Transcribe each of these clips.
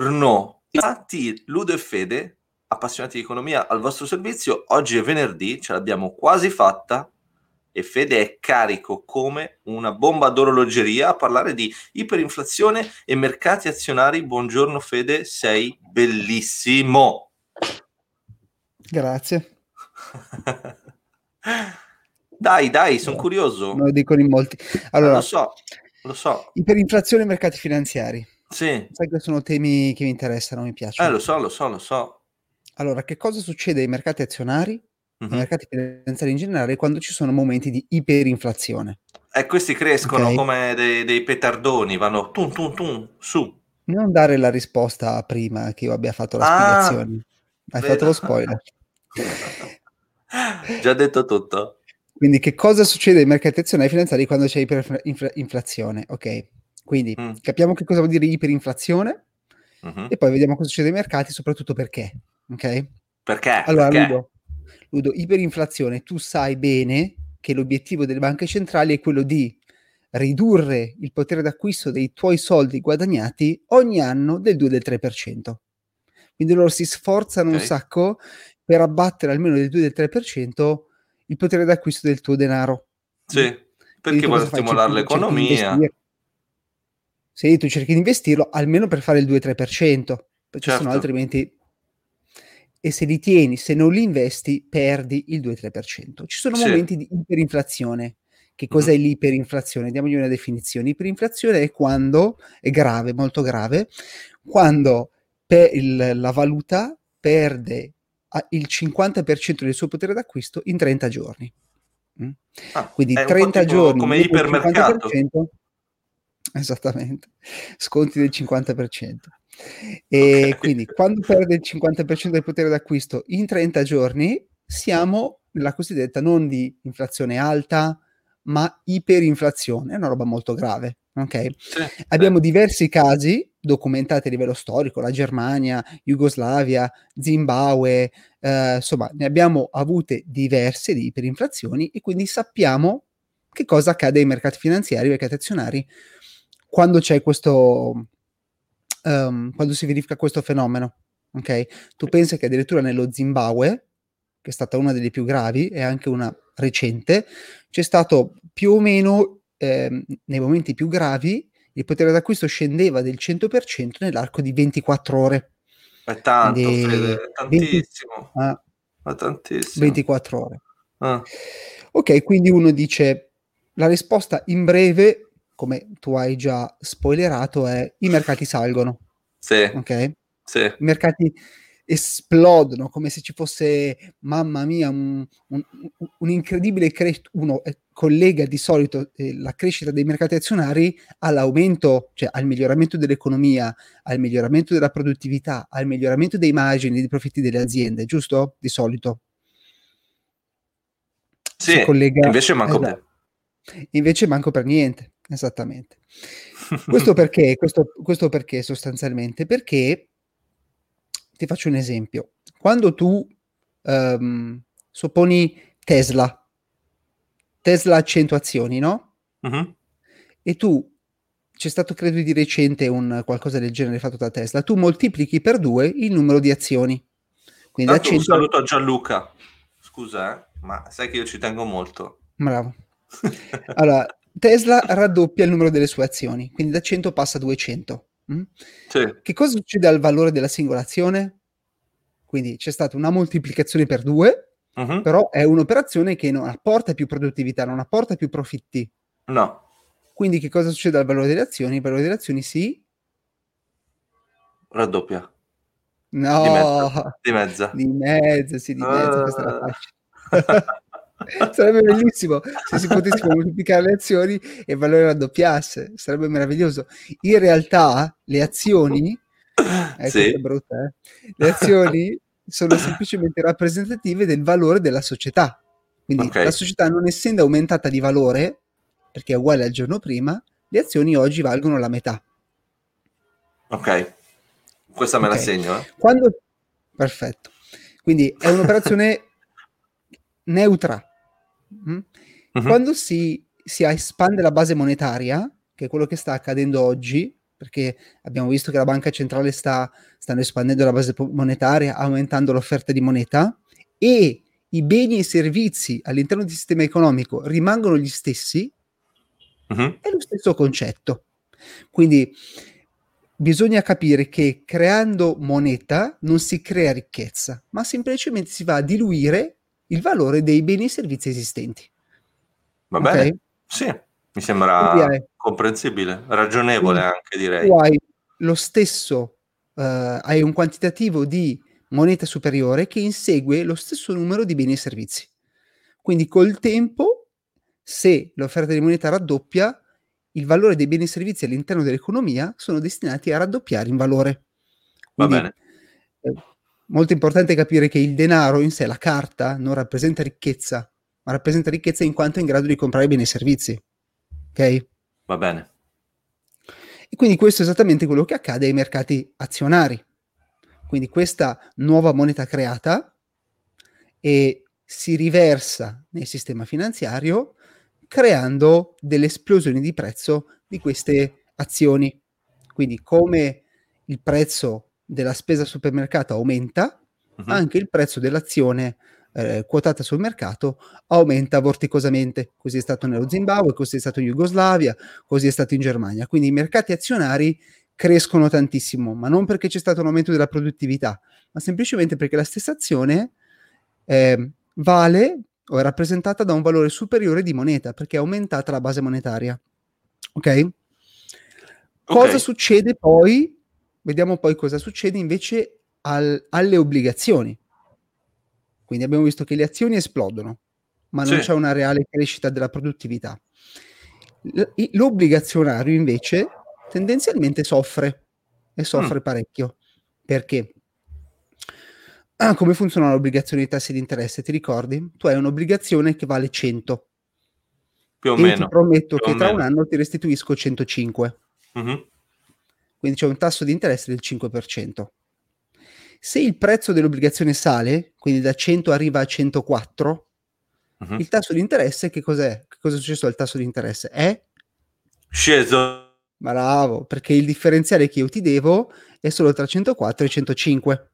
Buongiorno, infatti Ludo e Fede, appassionati di economia al vostro servizio, oggi è venerdì, ce l'abbiamo quasi fatta e Fede è carico come una bomba d'orologeria a parlare di iperinflazione e mercati azionari. Buongiorno Fede, sei bellissimo. Grazie. dai, dai, sono curioso. Me lo dicono in molti. Allora, lo so, lo so. Iperinflazione e mercati finanziari. Sì. Sai che sono temi che mi interessano, mi piacciono. Eh, lo so, lo so, lo so. Allora, che cosa succede ai mercati azionari, Mhm. ai mercati finanziari in generale, quando ci sono momenti di iperinflazione? E questi crescono Ok. come dei, dei petardoni, vanno tum tum tum su. Non dare la risposta prima che io abbia fatto la Ah, spiegazione. Hai vedo. fatto lo spoiler. Già detto tutto. Quindi, che cosa succede ai mercati azionari finanziari quando c'è iperinflazione? Ok, quindi Mm. capiamo che cosa vuol dire iperinflazione Mhm. e poi vediamo cosa succede ai mercati, soprattutto perché. Ok? Perché? Allora, Perché? Ludo, Ludo, iperinflazione, tu sai bene che l'obiettivo delle banche centrali è quello di ridurre il potere d'acquisto dei tuoi soldi guadagnati ogni anno del 2 del 3%. Quindi loro si sforzano Ok. un sacco per abbattere almeno del 2 del 3% il potere d'acquisto del tuo denaro. Sì, perché vuole fai? stimolare l'economia. investire. Sì, tu cerchi di investirlo almeno per fare il 2-3%, perché Certo. sennò altrimenti... E se li tieni, se non li investi, perdi il 2-3%. Ci sono Sì. momenti di iperinflazione. Che cos'è Mhm. l'iperinflazione? Diamogli una definizione. Iperinflazione è quando, è grave, molto grave, quando pe- il- la valuta perde il 50% del suo potere d'acquisto in 30 giorni. Mm? Ah, Quindi è un po' 30 tipo giorni come ipermercato. 50%, esattamente, sconti del 50%. E Ok. quindi quando perde il 50% del potere d'acquisto in 30 giorni, siamo nella cosiddetta non di inflazione alta, ma iperinflazione, è una roba molto grave. Ok? Sì, Abbiamo diversi casi documentati a livello storico, la Germania, Jugoslavia, Zimbabwe, eh, insomma, ne abbiamo avute diverse di iperinflazioni e quindi sappiamo che cosa accade ai mercati finanziari, ai mercati azionari, quando c'è questo, ehm, quando si verifica questo fenomeno. Ok? Tu pensi che addirittura nello Zimbabwe, che è stata una delle più gravi e anche una recente, c'è stato più o meno ehm, nei momenti più gravi il potere d'acquisto scendeva del 100% nell'arco di 24 ore. È tanto, Quindi Fede, è 20 tantissimo. ah, È tantissimo. 24 ore. Ah, Ok, quindi uno dice la risposta in breve, come tu hai già spoilerato, è i mercati salgono. sì, Ok? sì. I mercati esplodono come se ci fosse, mamma mia, un, un- un incredibile crescita. Uno eh, collega di solito eh, la crescita dei mercati azionari all'aumento, cioè al miglioramento dell'economia, al miglioramento della produttività, al miglioramento dei margini di profitti delle aziende, giusto? Di solito. Sì, collega- invece manco esatto. Invece manco per niente, esattamente. Questo perché? Questo, questo perché sostanzialmente? Perché ti faccio un esempio. Quando tu ehm, supponi Tesla, Tesla ha 100 azioni, no? Mhm. E tu c'è stato credo di recente un qualcosa del genere fatto da Tesla, tu moltiplichi per due il numero di azioni. Quindi Tanto un 100 saluto a Gianluca. Scusa, eh, ma sai che io ci tengo molto. Bravo. Allora, Tesla raddoppia il numero delle sue azioni, quindi da 100 passa a 200. mm? Sì, Che cosa succede al valore della singola azione? Quindi c'è stata una moltiplicazione per due, mhm. però è un'operazione che non apporta più produttività, non apporta più profitti. No, Quindi che cosa succede al valore delle azioni? Il valore delle azioni si... raddoppia. No, Di mezza. Di mezza. di mezzo, sì, di mezzo, questa la. Sarebbe bellissimo se si potessero moltiplicare le azioni e il valore raddoppiasse, sarebbe meraviglioso. In realtà le azioni, eh, Sì. brutta, eh, le azioni sono semplicemente rappresentative del valore della società. Quindi Ok. la società non essendo aumentata di valore, perché è uguale al giorno prima, le azioni oggi valgono la metà. Ok, questa me la Ok. segno. eh. Quando... Perfetto. Quindi è un'operazione neutra. Mm? Mhm. Quando si, si espande la base monetaria, che è quello che sta accadendo oggi, perché abbiamo visto che la banca centrale sta stanno espandendo la base monetaria, aumentando l'offerta di moneta e i beni e i servizi all'interno del sistema economico rimangono gli stessi, uh-huh. è lo stesso concetto. Quindi bisogna capire che creando moneta non si crea ricchezza, ma semplicemente si va a diluire il valore dei beni e servizi esistenti. Va okay? bene? Sì, mi sembra hai, comprensibile, ragionevole anche direi. Tu hai lo stesso, uh, hai un quantitativo di moneta superiore che insegue lo stesso numero di beni e servizi. Quindi col tempo, se l'offerta di moneta raddoppia, il valore dei beni e servizi all'interno dell'economia sono destinati a raddoppiare in valore. Quindi, Va bene. È molto importante capire che il denaro in sé, la carta, non rappresenta ricchezza, ma rappresenta ricchezza in quanto è in grado di comprare beni e servizi. Ok? Va bene. E quindi questo è esattamente quello che accade ai mercati azionari. Quindi questa nuova moneta creata e si riversa nel sistema finanziario creando delle esplosioni di prezzo di queste azioni. Quindi come il prezzo della spesa supermercato aumenta, uh-huh. anche il prezzo dell'azione eh, quotata sul mercato aumenta vorticosamente. Così è stato nello Zimbabwe, così è stato in Jugoslavia, così è stato in Germania. Quindi i mercati azionari crescono tantissimo, ma non perché c'è stato un aumento della produttività, ma semplicemente perché la stessa azione eh, vale o è rappresentata da un valore superiore di moneta perché è aumentata la base monetaria. Ok? Cosa okay. succede poi? Vediamo poi cosa succede invece al, alle obbligazioni. Quindi abbiamo visto che le azioni esplodono, ma non sì. c'è una reale crescita della produttività. L- l'obbligazionario invece tendenzialmente soffre e soffre mm. parecchio. Perché? Ah, come funzionano le obbligazioni di tassi di interesse? Ti ricordi? Tu hai un'obbligazione che vale 100. Più o e meno. Ti prometto che tra meno. un anno ti restituisco 105. Mm-hmm. Quindi c'è un tasso di interesse del 5%. Se il prezzo dell'obbligazione sale, quindi da 100 arriva a 104, mm-hmm. il tasso di interesse che cos'è? Che cosa è successo al tasso di interesse? È sceso. Bravo, perché il differenziale che io ti devo è solo tra 104 e 105.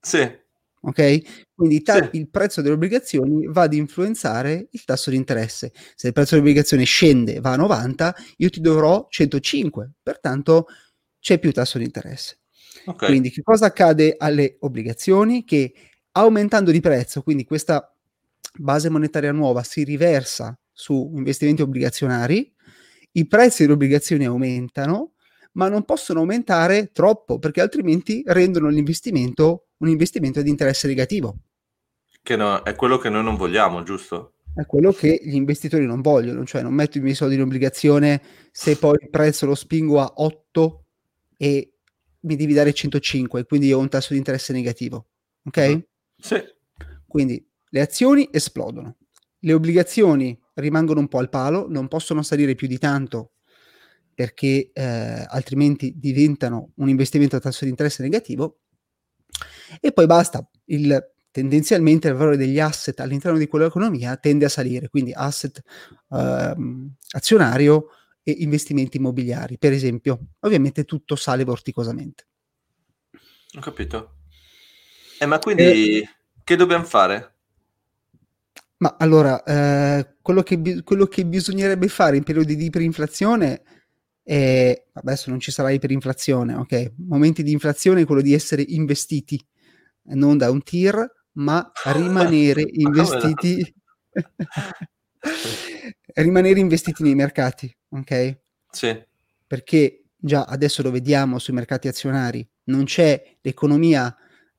Sì ok? Quindi ta- sì. il prezzo delle obbligazioni va ad influenzare il tasso di interesse. Se il prezzo dell'obbligazione scende, va a 90, io ti dovrò 105, pertanto c'è più tasso di interesse. Okay. Quindi che cosa accade alle obbligazioni? Che aumentando di prezzo, quindi questa base monetaria nuova si riversa su investimenti obbligazionari, i prezzi delle obbligazioni aumentano, ma non possono aumentare troppo perché altrimenti rendono l'investimento un investimento di interesse negativo. Che no, è quello che noi non vogliamo, giusto? È quello che gli investitori non vogliono, cioè non metto i miei soldi in obbligazione se poi il prezzo lo spingo a 8 e mi devi dare 105, quindi ho un tasso di interesse negativo. Ok? Mm-hmm. Sì. Quindi le azioni esplodono, le obbligazioni rimangono un po' al palo, non possono salire più di tanto perché eh, altrimenti diventano un investimento a tasso di interesse negativo e poi basta. Il, tendenzialmente il valore degli asset all'interno di quell'economia tende a salire, quindi asset ehm, azionario e investimenti immobiliari, per esempio. Ovviamente tutto sale vorticosamente. Ho capito. Eh, ma quindi eh, che dobbiamo fare? Ma allora, eh, quello, che quello, che bisognerebbe fare in periodi di iperinflazione è, adesso non ci sarà iperinflazione, ok? Momenti di inflazione è quello di essere investiti non da un tir, ma rimanere investiti rimanere investiti nei mercati, ok? Sì. Perché già adesso lo vediamo sui mercati azionari, non c'è l'economia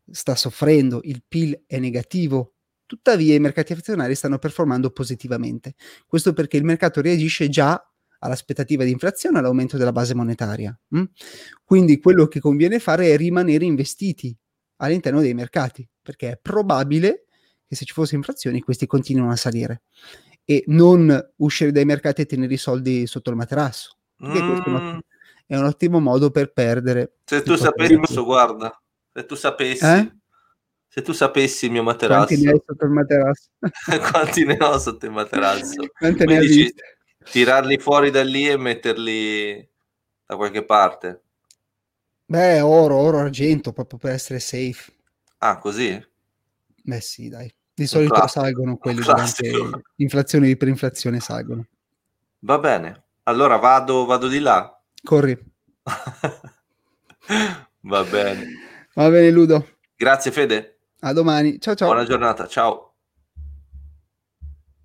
sta soffrendo, il PIL è negativo, tuttavia i mercati azionari stanno performando positivamente. Questo perché il mercato reagisce già all'aspettativa di inflazione, all'aumento della base monetaria. Hm? Quindi quello che conviene fare è rimanere investiti all'interno dei mercati, perché è probabile che se ci fosse inflazione questi continuino a salire e non uscire dai mercati e tenere i soldi sotto il materasso. Mm. Questo è un, ottimo, è un, ottimo modo per perdere. Se tu sapessi, guarda, se tu sapessi, eh? se tu sapessi il mio materasso, quanti ne hai sotto il materasso? quanti ne ho sotto il materasso? Quanti ne hai tirarli fuori da lì e metterli da qualche parte? Beh, oro, oro, argento, proprio per essere safe. Ah, così? Beh sì, dai. Di solito classico, salgono quelli durante inflazione e iperinflazione salgono. Va bene, allora vado, vado di là. Corri. Va bene. Va bene, Ludo. Grazie Fede. A domani. Ciao ciao. Buona giornata, ciao.